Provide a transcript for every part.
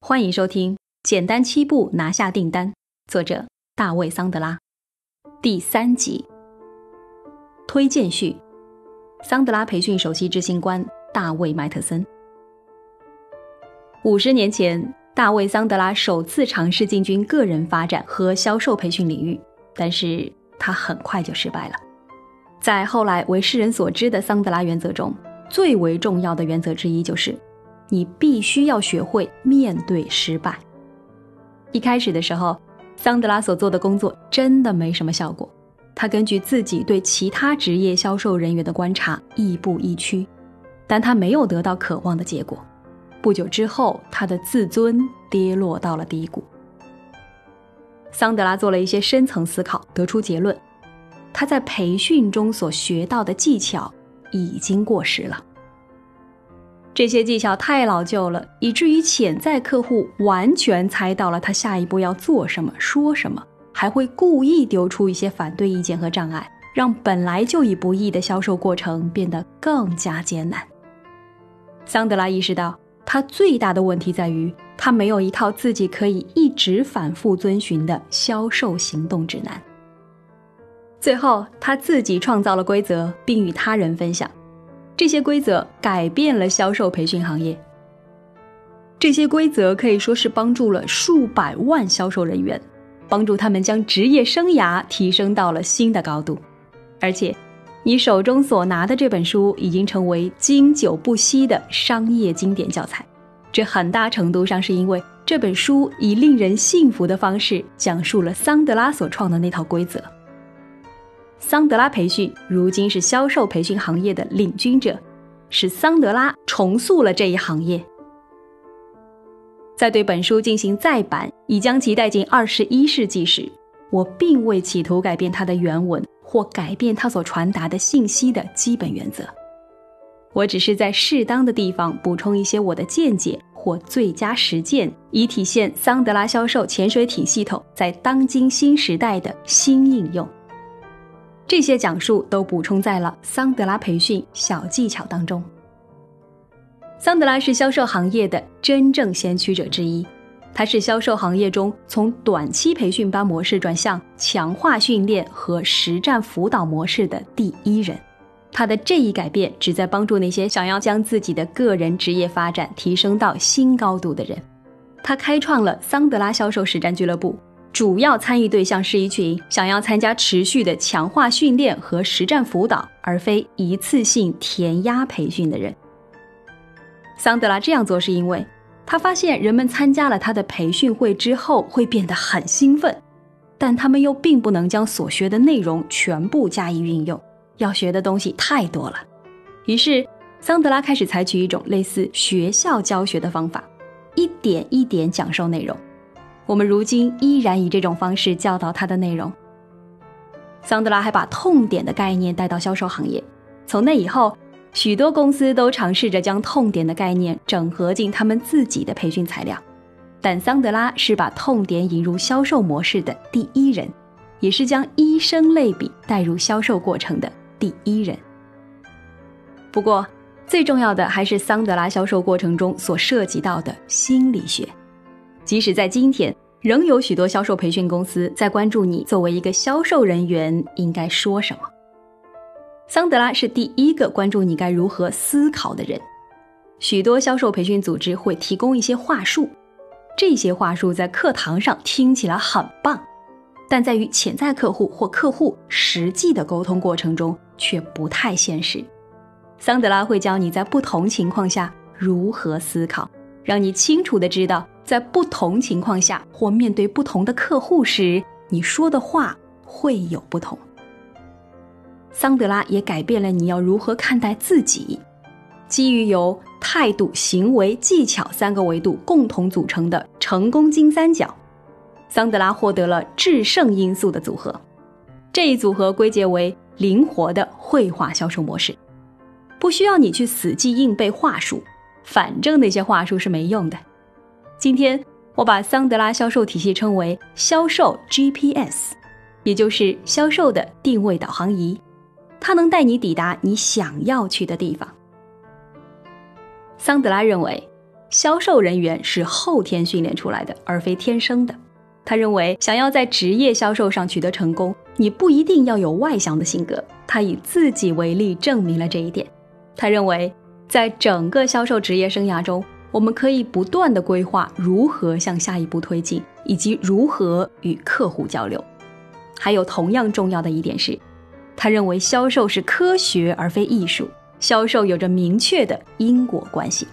欢迎收听《简单七步拿下订单》，作者大卫·桑德拉，第三集。推荐序：桑德拉培训首席执行官大卫·麦特森。五十年前，大卫·桑德拉首次尝试进军个人发展和销售培训领域，但是他很快就失败了。在后来为世人所知的桑德拉原则中，最为重要的原则之一就是。你必须要学会面对失败。一开始的时候，桑德拉所做的工作真的没什么效果。他根据自己对其他职业销售人员的观察，亦步亦趋，但他没有得到渴望的结果。不久之后，他的自尊跌落到了低谷。桑德拉做了一些深层思考，得出结论：他在培训中所学到的技巧已经过时了。这些技巧太老旧了，以至于潜在客户完全猜到了他下一步要做什么、说什么，还会故意丢出一些反对意见和障碍，让本来就已不易的销售过程变得更加艰难。桑德拉意识到，他最大的问题在于他没有一套自己可以一直反复遵循的销售行动指南。最后，他自己创造了规则，并与他人分享。这些规则改变了销售培训行业。这些规则可以说是帮助了数百万销售人员，帮助他们将职业生涯提升到了新的高度。而且，你手中所拿的这本书已经成为经久不息的商业经典教材。这很大程度上是因为这本书以令人信服的方式讲述了桑德拉所创的那套规则。桑德拉培训如今是销售培训行业的领军者，是桑德拉重塑了这一行业。在对本书进行再版，以将其带进二十一世纪时，我并未企图改变它的原文或改变它所传达的信息的基本原则。我只是在适当的地方补充一些我的见解或最佳实践，以体现桑德拉销售潜水艇系统在当今新时代的新应用。这些讲述都补充在了桑德拉培训小技巧当中。桑德拉是销售行业的真正先驱者之一，他是销售行业中从短期培训班模式转向强化训练和实战辅导模式的第一人。他的这一改变旨在帮助那些想要将自己的个人职业发展提升到新高度的人。他开创了桑德拉销售实战俱乐部。主要参与对象是一群想要参加持续的强化训练和实战辅导，而非一次性填鸭培训的人。桑德拉这样做是因为他发现人们参加了他的培训会之后会变得很兴奋，但他们又并不能将所学的内容全部加以运用，要学的东西太多了。于是，桑德拉开始采取一种类似学校教学的方法，一点一点讲授内容。我们如今依然以这种方式教导他的内容。桑德拉还把痛点的概念带到销售行业，从那以后，许多公司都尝试着将痛点的概念整合进他们自己的培训材料，但桑德拉是把痛点引入销售模式的第一人，也是将医生类比带入销售过程的第一人。不过，最重要的还是桑德拉销售过程中所涉及到的心理学。即使在今天，仍有许多销售培训公司在关注你作为一个销售人员应该说什么。桑德拉是第一个关注你该如何思考的人。许多销售培训组织会提供一些话术，这些话术在课堂上听起来很棒，但在与潜在客户或客户实际的沟通过程中却不太现实。桑德拉会教你在不同情况下如何思考，让你清楚的知道。在不同情况下或面对不同的客户时，你说的话会有不同。桑德拉也改变了你要如何看待自己。基于由态度、行为、技巧三个维度共同组成的成功金三角，桑德拉获得了制胜因素的组合。这一组合归结为灵活的绘画销售模式，不需要你去死记硬背话术，反正那些话术是没用的。今天我把桑德拉销售体系称为销售 GPS，也就是销售的定位导航仪，它能带你抵达你想要去的地方。桑德拉认为，销售人员是后天训练出来的，而非天生的。他认为，想要在职业销售上取得成功，你不一定要有外向的性格。他以自己为例证明了这一点。他认为，在整个销售职业生涯中，我们可以不断的规划如何向下一步推进，以及如何与客户交流。还有同样重要的一点是，他认为销售是科学而非艺术，销售有着明确的因果关系。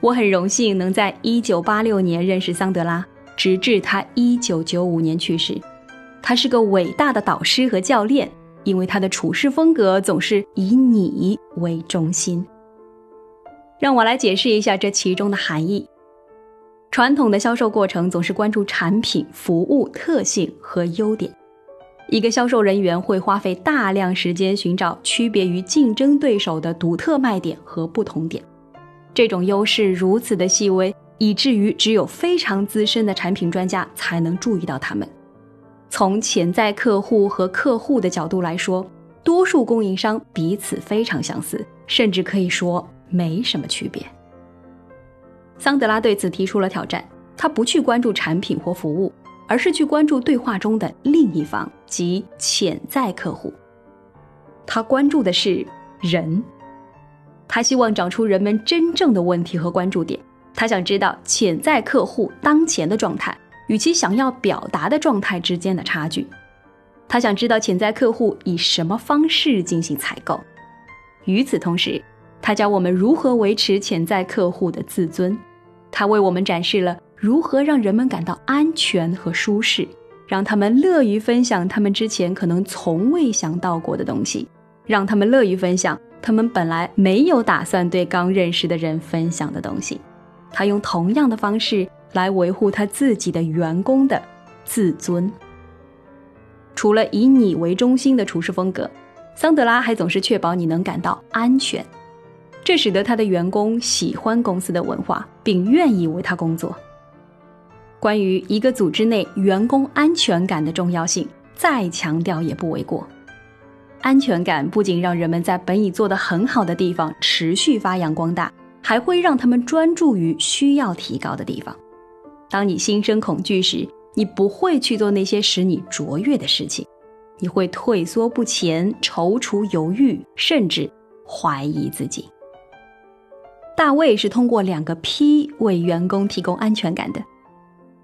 我很荣幸能在1986年认识桑德拉。直至他一九九五年去世，他是个伟大的导师和教练，因为他的处事风格总是以你为中心。让我来解释一下这其中的含义。传统的销售过程总是关注产品、服务特性和优点，一个销售人员会花费大量时间寻找区别于竞争对手的独特卖点和不同点，这种优势如此的细微。以至于只有非常资深的产品专家才能注意到它们。从潜在客户和客户的角度来说，多数供应商彼此非常相似，甚至可以说没什么区别。桑德拉对此提出了挑战，他不去关注产品或服务，而是去关注对话中的另一方即潜在客户。他关注的是人，他希望找出人们真正的问题和关注点。他想知道潜在客户当前的状态与其想要表达的状态之间的差距。他想知道潜在客户以什么方式进行采购。与此同时，他教我们如何维持潜在客户的自尊。他为我们展示了如何让人们感到安全和舒适，让他们乐于分享他们之前可能从未想到过的东西，让他们乐于分享他们本来没有打算对刚认识的人分享的东西。他用同样的方式来维护他自己的员工的自尊。除了以你为中心的处事风格，桑德拉还总是确保你能感到安全，这使得他的员工喜欢公司的文化，并愿意为他工作。关于一个组织内员工安全感的重要性，再强调也不为过。安全感不仅让人们在本已做得很好的地方持续发扬光大。还会让他们专注于需要提高的地方。当你心生恐惧时，你不会去做那些使你卓越的事情，你会退缩不前、踌躇犹豫，甚至怀疑自己。大卫是通过两个 P 为员工提供安全感的。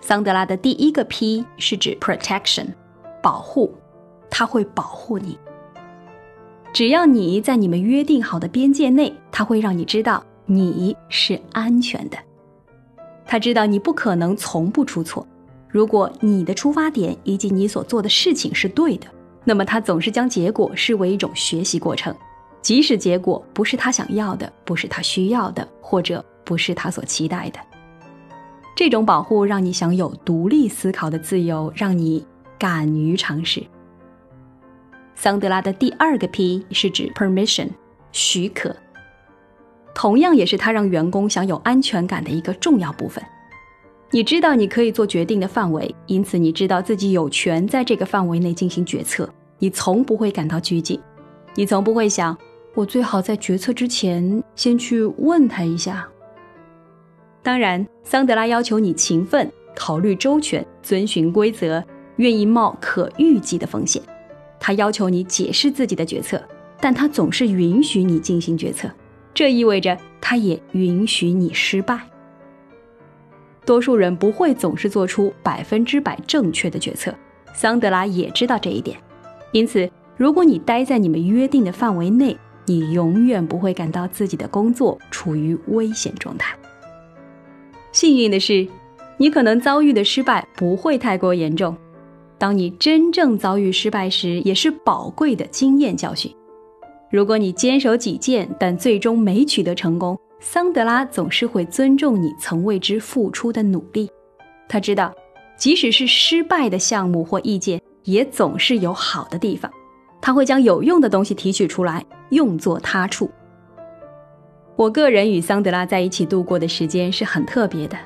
桑德拉的第一个 P 是指 protection，保护，他会保护你。只要你在你们约定好的边界内，他会让你知道。你是安全的，他知道你不可能从不出错。如果你的出发点以及你所做的事情是对的，那么他总是将结果视为一种学习过程，即使结果不是他想要的，不是他需要的，或者不是他所期待的。这种保护让你享有独立思考的自由，让你敢于尝试。桑德拉的第二个 P 是指 permission，许可。同样也是他让员工享有安全感的一个重要部分。你知道你可以做决定的范围，因此你知道自己有权在这个范围内进行决策。你从不会感到拘谨，你从不会想我最好在决策之前先去问他一下。当然，桑德拉要求你勤奋、考虑周全、遵循规则、愿意冒可预计的风险。他要求你解释自己的决策，但他总是允许你进行决策。这意味着，他也允许你失败。多数人不会总是做出百分之百正确的决策，桑德拉也知道这一点。因此，如果你待在你们约定的范围内，你永远不会感到自己的工作处于危险状态。幸运的是，你可能遭遇的失败不会太过严重。当你真正遭遇失败时，也是宝贵的经验教训。如果你坚守己见，但最终没取得成功，桑德拉总是会尊重你曾为之付出的努力。他知道，即使是失败的项目或意见，也总是有好的地方。他会将有用的东西提取出来，用作他处。我个人与桑德拉在一起度过的时间是很特别的，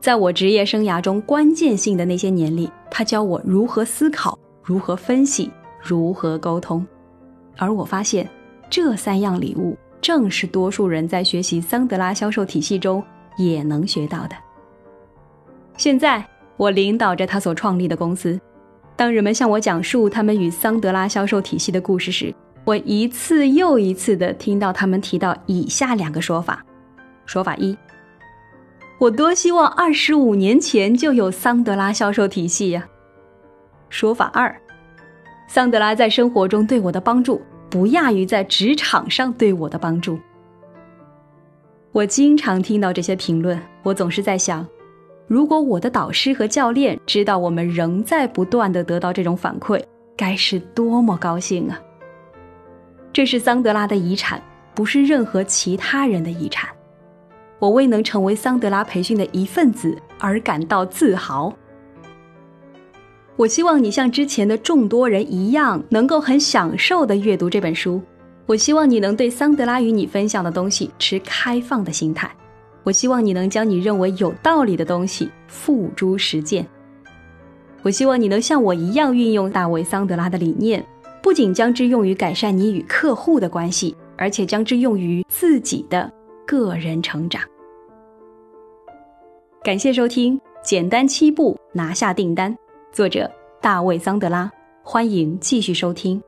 在我职业生涯中关键性的那些年里，他教我如何思考，如何分析，如何沟通，而我发现。这三样礼物正是多数人在学习桑德拉销售体系中也能学到的。现在，我领导着他所创立的公司。当人们向我讲述他们与桑德拉销售体系的故事时，我一次又一次的听到他们提到以下两个说法：说法一，我多希望二十五年前就有桑德拉销售体系呀；说法二，桑德拉在生活中对我的帮助不亚于在职场上对我的帮助。我经常听到这些评论，我总是在想。如果我的导师和教练知道我们仍在不断的得到这种反馈，该是多么高兴啊！这是桑德拉的遗产，不是任何其他人的遗产。我为能成为桑德拉培训的一份子而感到自豪。我希望你像之前的众多人一样，能够很享受的阅读这本书。我希望你能对桑德拉与你分享的东西持开放的心态。我希望你能将你认为有道理的东西付诸实践。我希望你能像我一样运用大卫·桑德拉的理念，不仅将之用于改善你与客户的关系，而且将之用于自己的个人成长。感谢收听《简单七步拿下订单》，作者大卫·桑德拉。欢迎继续收听。